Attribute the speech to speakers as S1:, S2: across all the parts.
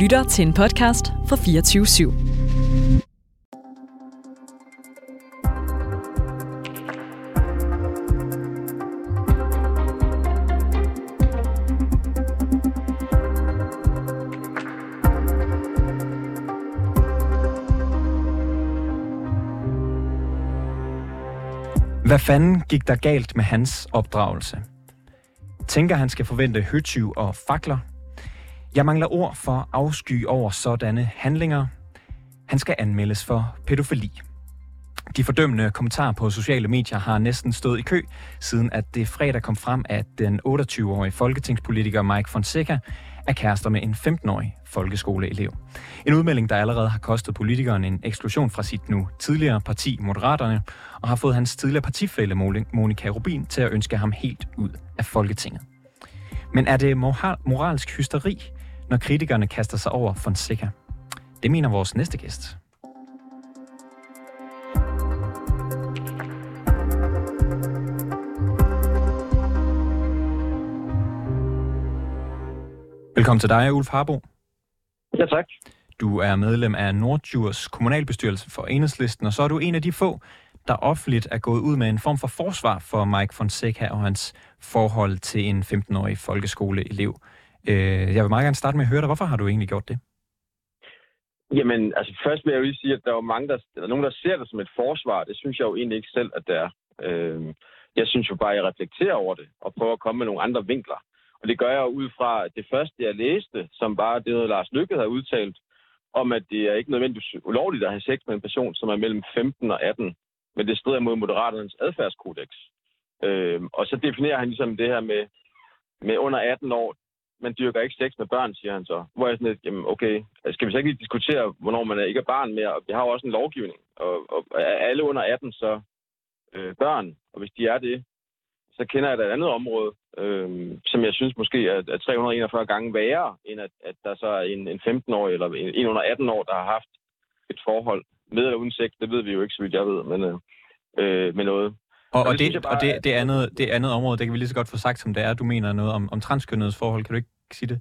S1: lytter til en podcast fra 24 /7.
S2: Hvad fanden gik der galt med hans opdragelse? Tænker han skal forvente høtyv og fakler? Jeg mangler ord for afsky over sådanne handlinger. Han skal anmeldes for pædofili. De fordømmende kommentarer på sociale medier har næsten stået i kø, siden at det fredag kom frem, at den 28-årige folketingspolitiker Mike Fonseca er kærester med en 15-årig folkeskoleelev. En udmelding, der allerede har kostet politikeren en eksklusion fra sit nu tidligere parti Moderaterne, og har fået hans tidligere partifælle Monika Rubin til at ønske ham helt ud af Folketinget. Men er det moralsk hysteri, når kritikerne kaster sig over Fonseca? Det mener vores næste gæst. Velkommen til dig, Ulf Harbo.
S3: Ja, tak.
S2: Du er medlem af Nordjurs kommunalbestyrelse for Enhedslisten, og så er du en af de få, der offentligt er gået ud med en form for forsvar for Mike Fonseca og hans forhold til en 15-årig folkeskoleelev. Øh, jeg vil meget gerne starte med at høre dig. Hvorfor har du egentlig gjort det?
S3: Jamen, altså først vil jeg jo lige sige, at der er mange, der, der er nogen, der ser det som et forsvar. Det synes jeg jo egentlig ikke selv, at det er. Øh, jeg synes jo bare, at jeg reflekterer over det og prøver at komme med nogle andre vinkler. Og det gør jeg ud fra det første, jeg læste, som bare det, Lars Lykke havde udtalt, om at det er ikke nødvendigvis ulovligt at have sex med en person, som er mellem 15 og 18, men det strider mod Moderaternes adfærdskodex. Øh, og så definerer han ligesom det her med, med under 18 år, man dyrker ikke sex med børn, siger han så. Hvor jeg sådan lidt, jamen okay, skal vi så ikke lige diskutere, hvornår man ikke er barn mere? Og vi har jo også en lovgivning, og, og er alle under 18 så øh, børn, og hvis de er det, så kender jeg da et andet område, øh, som jeg synes måske er, er 341 gange værre, end at, at der så er en, en 15-årig eller en, en under 18 år, der har haft et forhold med eller uden sex. Det ved vi jo ikke, så vidt jeg ved, men øh, øh med noget.
S2: Og, og, det, bare, og det, det, andet, det andet område, det kan vi lige så godt få sagt, som det er. Du mener noget om, om transkønnedes forhold. Kan du ikke sige det?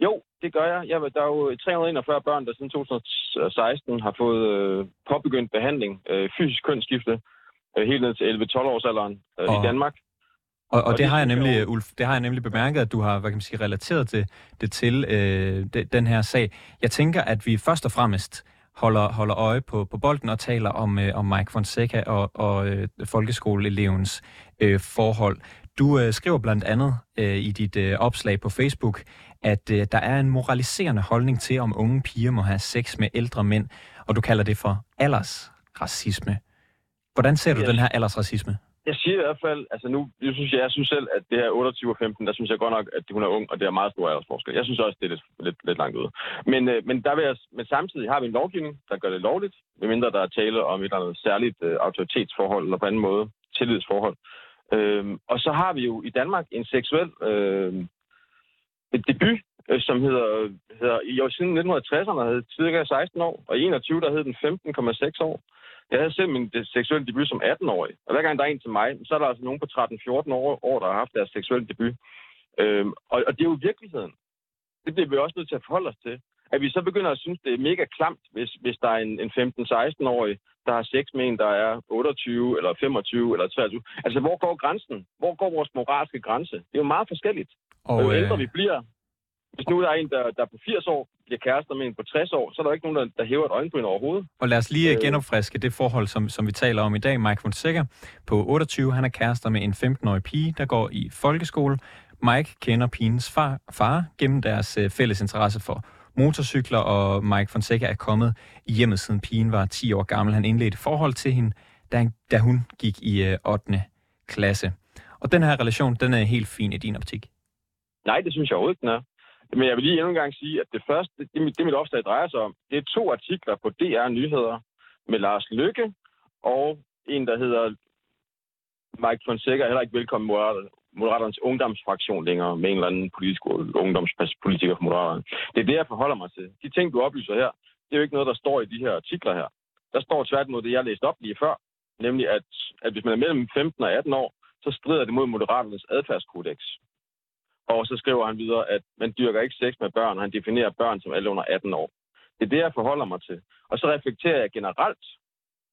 S3: Jo, det gør jeg. jeg der er jo 341 børn, der siden 2016 har fået øh, påbegyndt behandling, øh, fysisk kønsskifte, øh, helt ned til 11-12 års alderen øh, og, i Danmark.
S2: Og, og, og det, det har jeg nemlig. Ulf, det har jeg nemlig bemærket, at du har, hvad kan man sige, relateret det, det til øh, de, den her sag. Jeg tænker, at vi først og fremmest holder, holder øje på, på bolden og taler om, øh, om Mike Fonseca og, og øh, folkeskoleelevens øh, forhold. Du øh, skriver blandt andet øh, i dit øh, opslag på Facebook, at øh, der er en moraliserende holdning til, om unge piger må have sex med ældre mænd, og du kalder det for aldersracisme. Hvordan ser du ja. den her aldersracisme?
S3: Jeg siger i hvert fald, altså nu, jeg synes, jeg, jeg synes selv, at det her 28 og 15, der synes jeg godt nok, at hun er ung, og det er meget stor aldersforskel. Jeg synes også, det er lidt, lidt, lidt langt ude. Men, øh, men, der vil jeg, men samtidig har vi en lovgivning, der gør det lovligt, medmindre der er tale om et eller andet særligt øh, autoritetsforhold, eller på anden måde tillidsforhold. Øh, og så har vi jo i Danmark en seksuel øh, et debut, øh, som hedder, hedder i siden 1960'erne, hed cirka 16 år, og i 21 der hed den 15,6 år. Jeg havde selv min seksuelle debut som 18-årig, og hver gang der er en til mig, så er der altså nogen på 13-14 år, år, der har haft deres seksuelle debut. Øhm, og, og det er jo virkeligheden. Det bliver vi også nødt til at forholde os til. At vi så begynder at synes, det er mega klamt, hvis, hvis der er en, en 15-16-årig, der har sex med en, der er 28 eller 25 eller 23. Altså, hvor går grænsen? Hvor går vores moralske grænse? Det er jo meget forskelligt. Og, og jo ældre øh... vi bliver, hvis nu der er en, der, der er på 80 år, bliver kærester med en på 60 år, så er der ikke nogen, der, der hæver et øjenbryn overhovedet.
S2: Og lad os lige øh, genopfriske det forhold, som, som vi taler om i dag. Mike Fonseca på 28, han er kærester med en 15-årig pige, der går i folkeskole. Mike kender pigens far, far gennem deres øh, fælles interesse for motorcykler, og Mike Fonseca er kommet i hjemmet, siden pigen var 10 år gammel. Han indledte forhold til hende, da, han, da hun gik i øh, 8. klasse. Og den her relation, den er helt fin i din optik.
S3: Nej, det synes jeg overhovedet, den er. Men jeg vil lige endnu en gang sige, at det første, det, det, det mit opslag drejer sig om, det er to artikler på DR Nyheder med Lars Lykke og en, der hedder Mike Fonseca, heller ikke velkommen Moderaternes ungdomsfraktion længere med en eller anden politisk ungdomspolitiker for Moderaterne. Det er det, jeg forholder mig til. De ting, du oplyser her, det er jo ikke noget, der står i de her artikler her. Der står tværtimod det, jeg læste op lige før, nemlig at, at hvis man er mellem 15 og 18 år, så strider det mod Moderaternes adfærdskodex. Og så skriver han videre, at man dyrker ikke sex med børn, og han definerer børn som alle under 18 år. Det er det, jeg forholder mig til. Og så reflekterer jeg generelt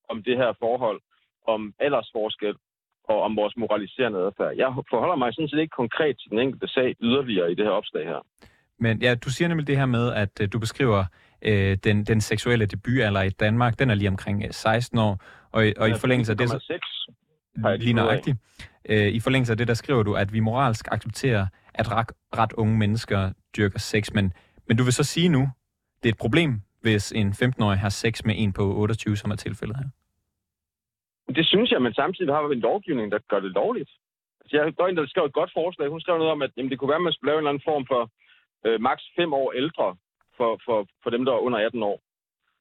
S3: om det her forhold, om aldersforskel og om vores moraliserende adfærd. Jeg forholder mig sådan set ikke konkret til den enkelte sag yderligere i det her opslag her.
S2: Men ja, du siger nemlig det her med, at uh, du beskriver uh, den, den seksuelle debutalder i Danmark. Den er lige omkring uh, 16 år, og, og i forlængelse af det... Så,
S3: 6,
S2: lige nøjagtigt. Uh, I forlængelse af det, der skriver du, at vi moralsk accepterer, at ret, ret unge mennesker dyrker sex, men, men du vil så sige nu, det er et problem, hvis en 15-årig har sex med en på 28, som er tilfældet her?
S3: Det synes jeg, men samtidig har vi en lovgivning, der gør det lovligt. Altså, jeg går ind, der skrev et godt forslag. Hun skrev noget om, at jamen, det kunne være, at man skulle lave en eller anden form for øh, maks 5 år ældre for, for, for dem, der er under 18 år.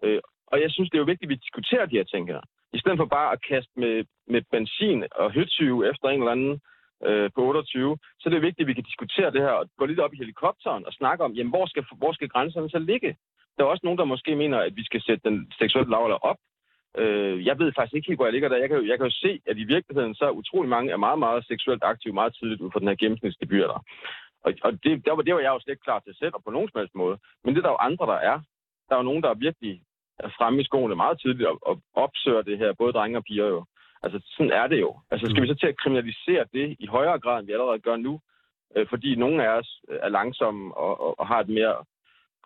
S3: Øh, og jeg synes, det er jo vigtigt, at vi diskuterer de her ting her. I stedet for bare at kaste med, med benzin og høtyve efter en eller anden øh, på 28, så er det vigtigt, at vi kan diskutere det her og gå lidt op i helikopteren og snakke om, jamen, hvor skal, hvor skal grænserne så ligge? Der er også nogen, der måske mener, at vi skal sætte den seksuelle lavalder op. Øh, jeg ved faktisk ikke helt, hvor jeg ligger der. Jeg kan, jeg kan jo se, at i virkeligheden så er utrolig mange er meget, meget seksuelt aktive meget tidligt ud fra den her gennemsnitsdebut der. Og, og det, der var, det var jeg jo slet ikke klar til selv, og på nogen som helst måde. Men det der er jo andre, der er. Der er jo nogen, der er virkelig fremme i skoene meget tidligt og, og opsøger det her, både drenge og piger jo. Altså, sådan er det jo. Altså, skal vi så til at kriminalisere det i højere grad, end vi allerede gør nu? Øh, fordi nogle af os er langsomme og, og, og har et mere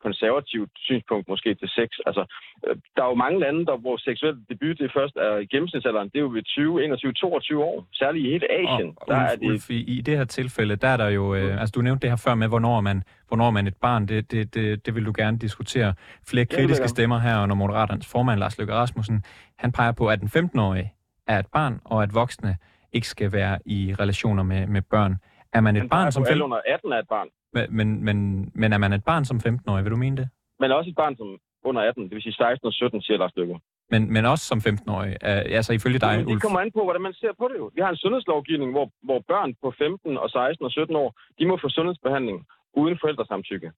S3: konservativt synspunkt måske til sex. Altså, øh, der er jo mange lande, der, hvor seksuel debut det først er i gennemsnitsalderen, det er jo ved 20, 21, 22 år. Særligt i hele Asien.
S2: Og, der Ulf, er det... Ulf, i, i det her tilfælde, der er der jo... Øh, altså, du nævnte det her før med, hvornår man, hvornår man et barn. Det, det, det, det vil du gerne diskutere. Flere kritiske stemmer her, og når Moderaternes formand, Lars Løkke Rasmussen, han peger på, at den 15-årige er et barn, og at voksne ikke skal være i relationer med, med børn. Er man et
S3: han
S2: barn som
S3: 15... under 18 er et barn.
S2: Men, men, men er man et barn som 15-årig, vil du mene det?
S3: Men også et barn som under 18, det vil sige 16 og 17, siger Lars Løkke.
S2: Men, men også som 15-årig, altså ifølge dig,
S3: Ulf? Det kommer an på, hvordan man ser på det jo. Vi har en sundhedslovgivning, hvor, hvor børn på 15 og 16 og 17 år, de må få sundhedsbehandling uden forældresamtykke.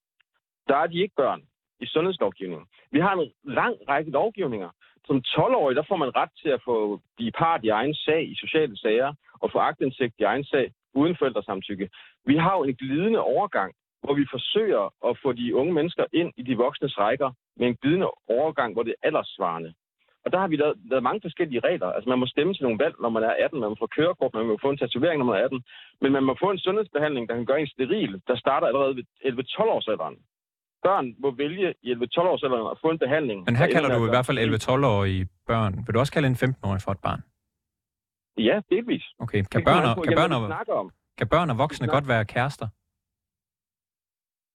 S3: Der er de ikke børn i sundhedslovgivningen. Vi har en lang række lovgivninger. Som 12-årig, der får man ret til at få blive part i egen sag i sociale sager og få agtindsigt i egen sag uden forældresamtykke. Vi har jo en glidende overgang, hvor vi forsøger at få de unge mennesker ind i de voksnes rækker med en glidende overgang, hvor det er alderssvarende. Og der har vi lavet, lavet mange forskellige regler. Altså man må stemme til nogle valg, når man er 18, man må få kørekort, man må få en tatovering, når man er 18. Men man må få en sundhedsbehandling, der kan gøre en steril, der starter allerede ved 11-12 års alderen. Børn må vælge i 11-12 års alderen at få en behandling.
S2: Men her kalder du i hvert fald 11-12-årige børn. Vil du også kalde en 15-årig for et barn?
S3: Ja, delvis.
S2: Okay. Kan børn, og, kan, børn og, kan børn og voksne godt være kærester?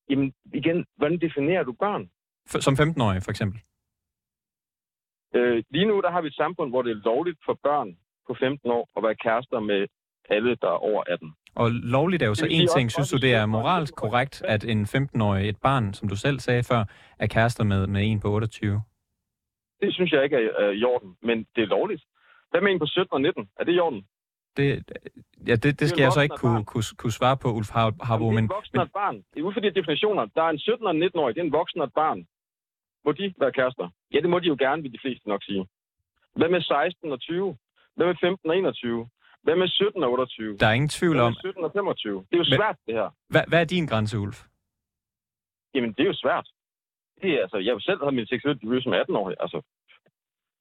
S3: Jamen, igen, hvordan definerer du børn?
S2: For, som 15-årige, for eksempel?
S3: Øh, lige nu, der har vi et samfund, hvor det er lovligt for børn på 15 år at være kærester med alle, der er over 18.
S2: Og lovligt er jo så en ting. Synes du, det er moralsk korrekt, at en 15-årig, et barn, som du selv sagde før, er kærester med, med en på 28?
S3: Det synes jeg ikke er i orden, men det er lovligt. Hvad med en på 17 og 19? Er det i orden?
S2: Det, ja, det, det skal jeg så ikke kunne, kunne, kunne svare på, Ulf Harbo.
S3: Men det er en voksen og et barn. Det er ud for de definitioner. Der er en 17 og en 19-årig, det er en voksen og et barn. Må de være kærester? Ja, det må de jo gerne, vil de fleste nok sige. Hvad med 16 og 20? Hvad med 15 og 21? Hvad med 17 og 28?
S2: Der er ingen tvivl om...
S3: Hvad med 17 og 25? Det er jo svært, det her.
S2: Hvad, hvad er din grænse, Ulf?
S3: Jamen, det er jo svært. Det er, altså, jeg selv havde min seksuelle debut som 18-årig. Altså,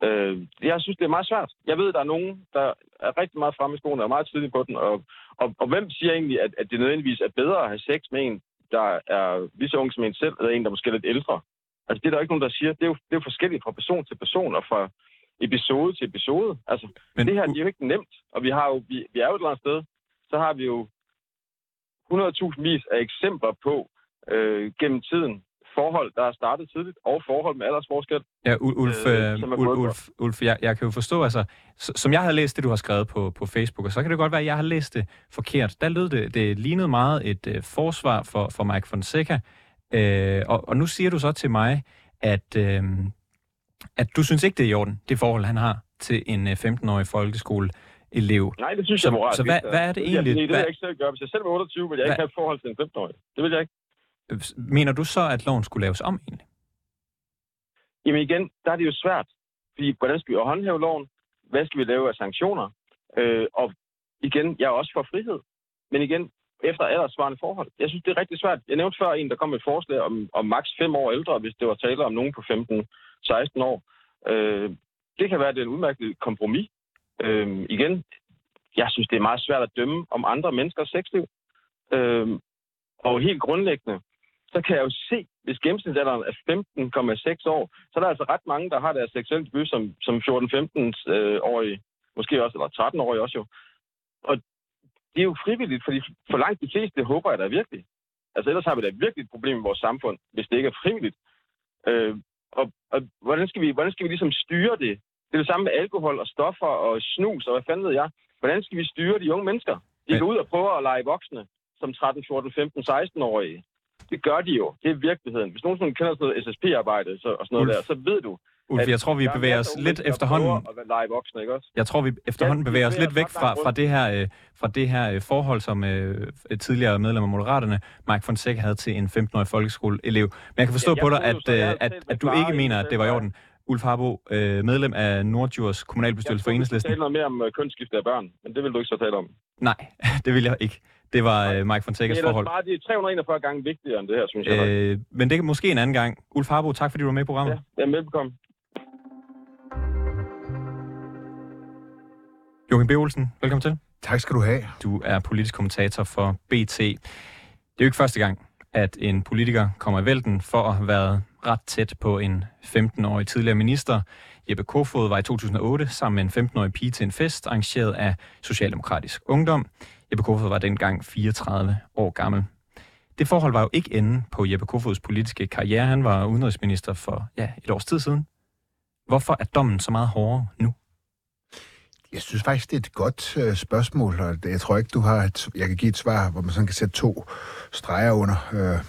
S3: Øh, jeg synes, det er meget svært. Jeg ved, der er nogen, der er rigtig meget fremme i skoene og er meget tidligt på den. Og, og, og hvem siger egentlig, at, at det nødvendigvis er bedre at have sex med en, der er lige så ung som en selv, eller en, der måske er lidt ældre? Altså, det er der ikke nogen, der siger. Det er jo, det er jo forskelligt fra person til person og fra episode til episode. Altså, Men, det her det er jo ikke nemt. Og vi, har jo, vi, vi er jo et eller andet sted, så har vi jo 100.000 vis af eksempler på øh, gennem tiden, forhold, der er startet tidligt, og forhold med aldersforskel.
S2: Ja, Ulf, øh, øh Ulf, Ulf, Ulf jeg, jeg kan jo forstå, altså, som jeg havde læst det, du har skrevet på, på Facebook, og så kan det godt være, at jeg har læst det forkert. Der lød det, det lignede meget et øh, forsvar for, for Mike Fonseca, øh, og, og nu siger du så til mig, at, øh, at du synes ikke, det er i orden, det forhold, han har til en øh, 15-årig folkeskole elev.
S3: Nej, det synes jeg er moralsk.
S2: Så hvad, hvad er det egentlig?
S3: Ja, det vil jeg ikke selv gøre. Hvis jeg selv var 28, ville jeg hvad? ikke have et forhold til en 15-årig. Det vil jeg ikke.
S2: Mener du så, at loven skulle laves om egentlig?
S3: Jamen igen, der er det jo svært. Fordi hvordan skal vi håndhæve loven? Hvad skal vi lave af sanktioner? Øh, og igen, jeg er også for frihed. Men igen, efter aldersvarende forhold. Jeg synes, det er rigtig svært. Jeg nævnte før en, der kom med et forslag om, om maks 5 år ældre, hvis det var tale om nogen på 15-16 år. Øh, det kan være, det er en udmærket kompromis. Øh, igen, jeg synes, det er meget svært at dømme om andre menneskers sexliv. Øh, og helt grundlæggende, så kan jeg jo se, hvis gennemsnitsalderen er 15,6 år, så er der altså ret mange, der har deres seksuelle debut som, som 14-15-årige, øh, måske også, eller 13-årige også jo. Og det er jo frivilligt, fordi for langt de fleste, det håber jeg da virkelig. Altså ellers har vi da virkelig et problem i vores samfund, hvis det ikke er frivilligt. Øh, og, og hvordan, skal vi, hvordan skal vi ligesom styre det? Det er det samme med alkohol og stoffer og snus og hvad fanden ved jeg. Hvordan skal vi styre de unge mennesker? De går ud og prøver at lege voksne som 13, 14, 15, 16-årige. Det gør de jo. Det er virkeligheden. Hvis nogen sådan kender sådan noget SSP-arbejde så, og sådan noget Ulf. der, så ved du,
S2: Ulf, jeg tror, vi bevæger os lidt efterhånden...
S3: Voksne, ikke også?
S2: Jeg tror, vi efterhånden bevæger os lidt væk fra, fra det her, øh, fra det her øh, forhold, som øh, tidligere medlem af Moderaterne, Mike Fonseca, havde til en 15-årig folkeskoleelev. Men jeg kan forstå ja, på dig, at, øh, at, at du ikke mener, at det var i orden. Ulf Harbo, øh, medlem af Nordjurs kommunalbestyrelse for Enhedslisten.
S3: Jeg noget mere om øh, kønsskifte af børn, men det vil du ikke så tale om.
S2: Nej, det vil jeg ikke. Det var uh, Mike forhold.
S3: Det er bare de 341 gange vigtigere end det her, synes jeg. Øh,
S2: men det er måske en anden gang. Ulf Harbo, tak fordi du var med i programmet. Ja,
S3: er velbekomme.
S2: Joachim B. Olsen, velkommen til.
S4: Tak skal du have.
S2: Du er politisk kommentator for BT. Det er jo ikke første gang, at en politiker kommer i vælten for at have været ret tæt på en 15-årig tidligere minister. Jeppe Kofod var i 2008 sammen med en 15-årig pige til en fest, arrangeret af Socialdemokratisk Ungdom. Jeppe Kofod var dengang 34 år gammel. Det forhold var jo ikke enden på Jeppe Kofods politiske karriere. Han var udenrigsminister for ja, et års tid siden. Hvorfor er dommen så meget hårdere nu?
S4: Jeg synes faktisk, det er et godt øh, spørgsmål, og jeg tror ikke, du har et, jeg kan give et svar, hvor man sådan kan sætte to streger under. Øh,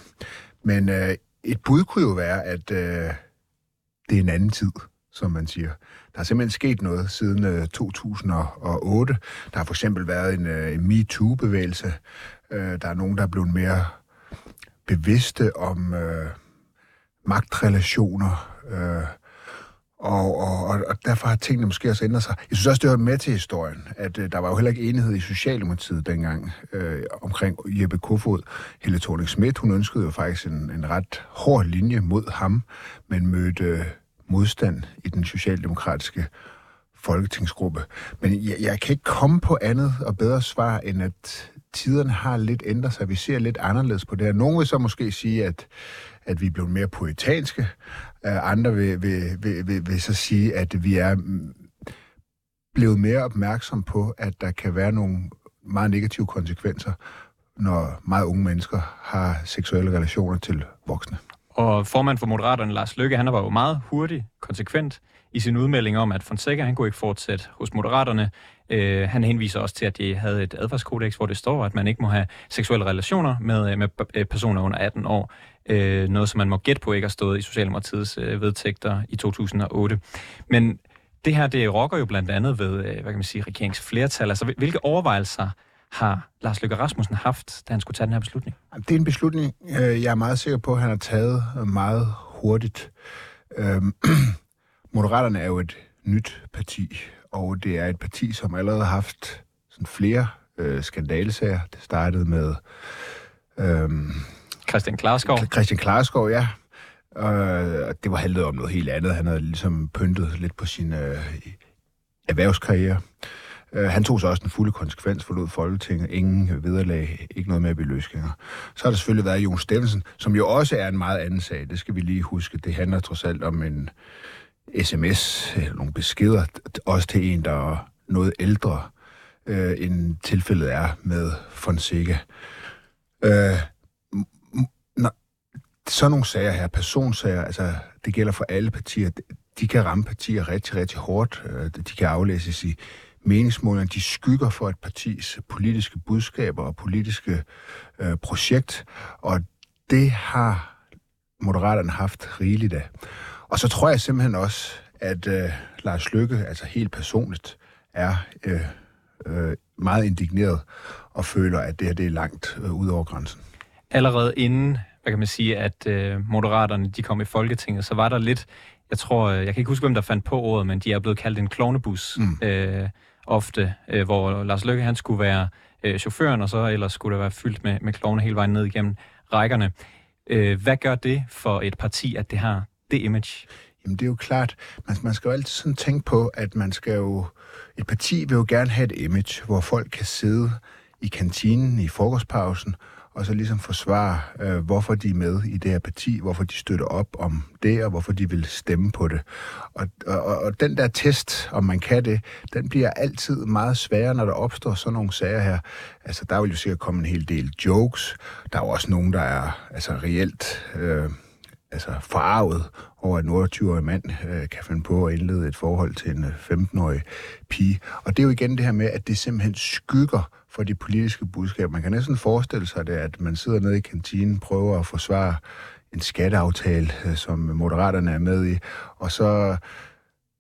S4: men øh, et bud kunne jo være, at øh, det er en anden tid, som man siger. Der er simpelthen sket noget siden øh, 2008. Der har for eksempel været en, øh, en MeToo-bevægelse. Øh, der er nogen, der er blevet mere bevidste om øh, magtrelationer. Øh, og, og, og derfor har tingene måske også ændret sig. Jeg synes også, det hører med til historien, at øh, der var jo heller ikke enighed i Socialdemokratiet dengang øh, omkring Jeppe Kofod. Helle thorning Schmidt, hun ønskede jo faktisk en, en ret hård linje mod ham, men mødte øh, modstand i den socialdemokratiske folketingsgruppe. Men jeg, jeg kan ikke komme på andet og bedre svar, end at tiderne har lidt ændret sig. Vi ser lidt anderledes på det her. Nogle vil så måske sige, at, at vi er blevet mere poetanske. Andre vil, vil, vil, vil, vil så sige, at vi er mm, blevet mere opmærksom på, at der kan være nogle meget negative konsekvenser, når meget unge mennesker har seksuelle relationer til voksne.
S2: Og formand for Moderaterne, Lars Løkke, han var jo meget hurtig, konsekvent i sin udmelding om, at Fonseca han kunne ikke fortsætte hos Moderaterne. Øh, han henviser også til, at de havde et adfærdskodex, hvor det står, at man ikke må have seksuelle relationer med, øh, med øh, personer under 18 år. Øh, noget, som man må gætte på ikke har stået i Socialdemokratiets øh, vedtægter i 2008. Men det her, det rokker jo blandt andet ved, øh, hvad kan man sige, regeringsflertal. Altså, hvilke overvejelser har Lars Løkke Rasmussen haft, da han skulle tage den her beslutning?
S4: Det er en beslutning, jeg er meget sikker på, at han har taget meget hurtigt. Moderaterne er jo et nyt parti, og det er et parti, som allerede har haft sådan flere øh, skandalesager. Det startede med... Øhm,
S2: Christian Klarskov.
S4: Christian Klarskov, ja. Øh, det var handlet om noget helt andet. Han havde ligesom pyntet lidt på sin øh, erhvervskarriere. Øh, han tog så også den fulde konsekvens, forlod Folketinget, ingen vederlag, ikke noget med beløsninger. Så har der selvfølgelig været Jon Steffensen, som jo også er en meget anden sag. Det skal vi lige huske. Det handler trods alt om en sms, eller nogle beskeder, også til en, der er noget ældre, øh, end tilfældet er med Fonseca. Øh, når, sådan nogle sager her, personsager, altså det gælder for alle partier, de kan ramme partier rigtig, rigtig hårdt. Øh, de kan aflæses i meningsmålene, de skygger for et partis politiske budskaber og politiske øh, projekt, og det har Moderaterne haft rigeligt af. Og så tror jeg simpelthen også, at øh, Lars Lykke, altså helt personligt, er øh, øh, meget indigneret og føler, at det her det er langt øh, ud over grænsen.
S2: Allerede inden, hvad kan man sige, at øh, Moderaterne de kom i Folketinget, så var der lidt, jeg tror, øh, jeg kan ikke huske, hvem der fandt på ordet, men de er blevet kaldt en klovnebus. Mm. Øh, ofte, øh, hvor Lars Løkke han skulle være øh, chaufføren, og så ellers skulle der være fyldt med, med klovne hele vejen ned igennem rækkerne. Øh, hvad gør det for et parti, at det har det image?
S4: Jamen det er jo klart, man, man skal jo altid sådan tænke på, at man skal jo, et parti vil jo gerne have et image, hvor folk kan sidde i kantinen i frokostpausen, og så ligesom forsvare, øh, hvorfor de er med i det her parti, hvorfor de støtter op om det, og hvorfor de vil stemme på det. Og, og, og den der test, om man kan det, den bliver altid meget sværere, når der opstår sådan nogle sager her. Altså, der vil jo sikkert komme en hel del jokes. Der er jo også nogen, der er altså, reelt... Øh, altså forarvet over, at en 28-årig mand øh, kan finde på at indlede et forhold til en øh, 15-årig pige. Og det er jo igen det her med, at det simpelthen skygger for de politiske budskaber. Man kan næsten forestille sig det, at man sidder nede i kantinen, prøver at forsvare en skatteaftale, øh, som Moderaterne er med i, og så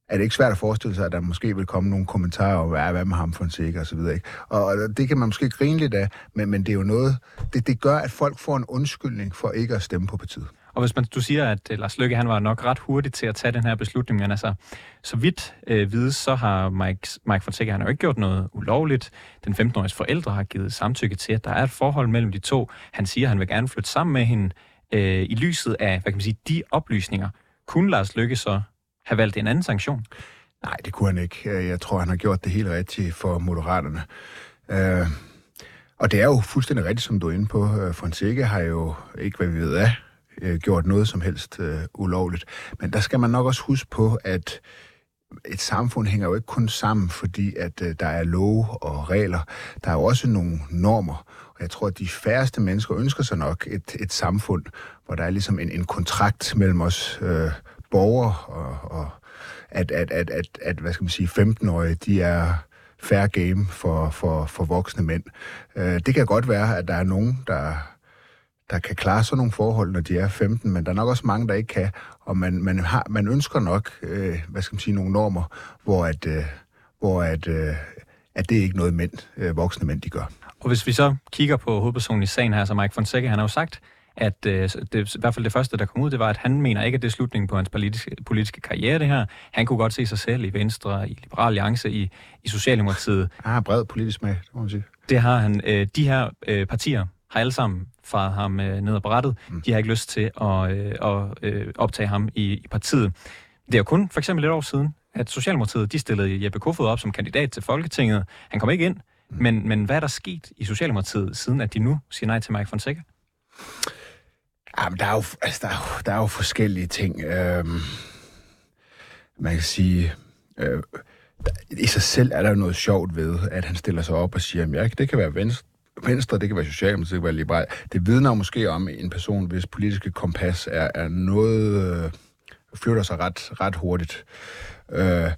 S4: er det ikke svært at forestille sig, at der måske vil komme nogle kommentarer om, hvad, hvad med ham for en sikker og så videre. Ikke? Og det kan man måske grine lidt af, men, men det er jo noget, det, det gør, at folk får en undskyldning for ikke at stemme på partiet.
S2: Og hvis man, du siger, at øh, Lars Løkke han var nok ret hurtig til at tage den her beslutning, men altså, så vidt øh, vides, så har Mike, Mike Fonseca han har jo ikke gjort noget ulovligt. Den 15-årige forældre har givet samtykke til, at der er et forhold mellem de to. Han siger, at han vil gerne flytte sammen med hende øh, i lyset af, hvad kan man sige, de oplysninger. Kunne Lars Løkke så have valgt en anden sanktion?
S4: Nej, det kunne han ikke. Øh, jeg tror, han har gjort det helt rigtigt for Moderaterne. Øh, og det er jo fuldstændig rigtigt, som du er inde på. Øh, Fonseca har jo ikke, hvad vi ved af, øh, gjort noget som helst øh, ulovligt. Men der skal man nok også huske på, at et samfund hænger jo ikke kun sammen, fordi at øh, der er love og regler. Der er jo også nogle normer, og jeg tror, at de færreste mennesker ønsker sig nok et, et samfund, hvor der er ligesom en, en kontrakt mellem os øh, borgere, og, og at, at, at, at, at, hvad skal man sige, 15-årige, de er fair game for, for, for voksne mænd. Øh, det kan godt være, at der er nogen, der der kan klare sådan nogle forhold, når de er 15, men der er nok også mange, der ikke kan, og man, man, har, man ønsker nok, øh, hvad skal man sige, nogle normer, hvor at, øh, hvor at, øh, at det er ikke noget mænd, øh, voksne mænd, de gør.
S2: Og hvis vi så kigger på hovedpersonen i sagen her, så Mike Fonseca, han har jo sagt, at øh, det, i hvert fald det første, der kom ud, det var, at han mener ikke, at det er slutningen på hans politiske, politiske karriere, det her. Han kunne godt se sig selv i Venstre, i Liberal Alliance, i, i Socialdemokratiet.
S4: Han har bred politisk smag, det må man sige.
S2: Det har han. Øh, de her øh, partier har alle sammen faret ham øh, ned ad brættet. Mm. De har ikke lyst til at, øh, at øh, optage ham i, i partiet. Det er kun for eksempel et år siden, at Socialdemokratiet de stillede Jeppe Kofod op som kandidat til Folketinget. Han kom ikke ind. Mm. Men, men hvad er der sket i Socialdemokratiet, siden at de nu siger nej til Mike Fonseca?
S4: Jamen, der er jo, altså, der er jo, der er jo forskellige ting. Øhm, man kan sige... Øh, i sig selv er der jo noget sjovt ved, at han stiller sig op og siger, at det kan være venstre, Venstre, det kan være Socialdemokratiet, det kan være Liberal. Det vidner måske om en person, hvis politiske kompas er, er noget... Øh, flytter sig ret, ret hurtigt. Øh,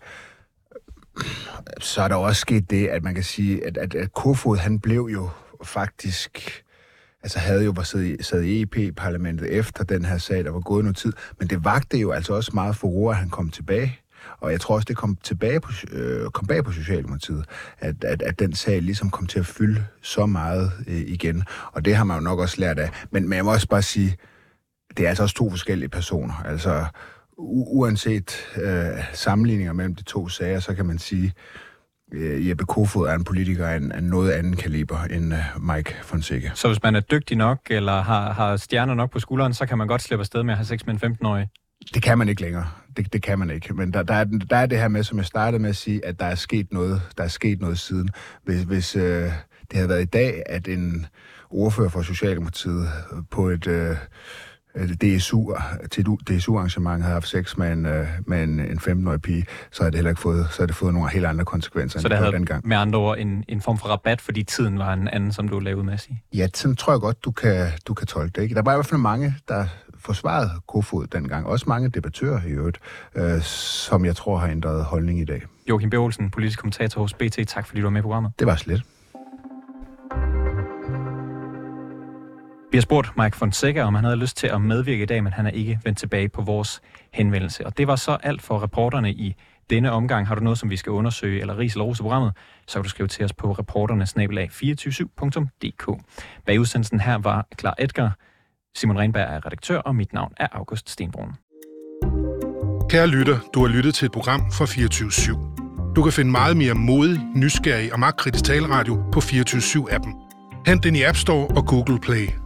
S4: så er der også sket det, at man kan sige, at, at, at Kofod, han blev jo faktisk altså havde jo var sad, sad i EP-parlamentet e efter den her sag, der var gået noget tid, men det vagte jo altså også meget for at han kom tilbage. Og jeg tror også, det kom, tilbage på, øh, kom bag på Socialdemokratiet, at, at, at den sag ligesom kom til at fylde så meget øh, igen. Og det har man jo nok også lært af. Men, men jeg må også bare sige, det er altså også to forskellige personer. Altså, uanset øh, sammenligninger mellem de to sager, så kan man sige, øh, Jeppe Kofod er en politiker af en, af noget anden kaliber end øh, Mike Fonseca.
S2: Så hvis man er dygtig nok, eller har, har stjerner nok på skulderen, så kan man godt slippe afsted med at have sex med en 15-årig?
S4: Det kan man ikke længere. Det, det kan man ikke. Men der, der, er, der er det her med, som jeg startede med at sige, at der er sket noget, der er sket noget siden. Hvis, hvis øh, det havde været i dag, at en ordfører for Socialdemokratiet på et... Øh, DSU, til DSU-arrangement havde haft sex med en, øh, med en, en 15-årig pige, så havde det heller ikke fået, så havde det fået nogle helt andre konsekvenser,
S2: så
S4: end det
S2: havde
S4: dengang.
S2: med andre ord en, en form for rabat, fordi tiden var en anden, som du lavede med at sige?
S4: Ja, sådan tror jeg godt, du kan, du kan tolke det. Ikke? Der var i hvert fald mange, der forsvarede Kofod dengang. Også mange debattører i øvrigt, øh, som jeg tror har ændret holdning i dag.
S2: Joachim B. Olsen, politisk kommentator hos BT. Tak fordi du var med i programmet.
S4: Det var slet.
S2: Vi har spurgt Mike Fonseca, om han havde lyst til at medvirke i dag, men han er ikke vendt tilbage på vores henvendelse. Og det var så alt for reporterne i denne omgang. Har du noget, som vi skal undersøge, eller ris eller rose programmet, så kan du skrive til os på reporternesnabelag247.dk. Bag udsendelsen her var Klar Edgar. Simon Renberg er redaktør, og mit navn er August Stenbrun.
S5: Kære lytter, du har lyttet til et program fra 24 /7. Du kan finde meget mere modig, nysgerrig og magtkritisk taleradio på 24 7 appen Hent den i App Store og Google Play.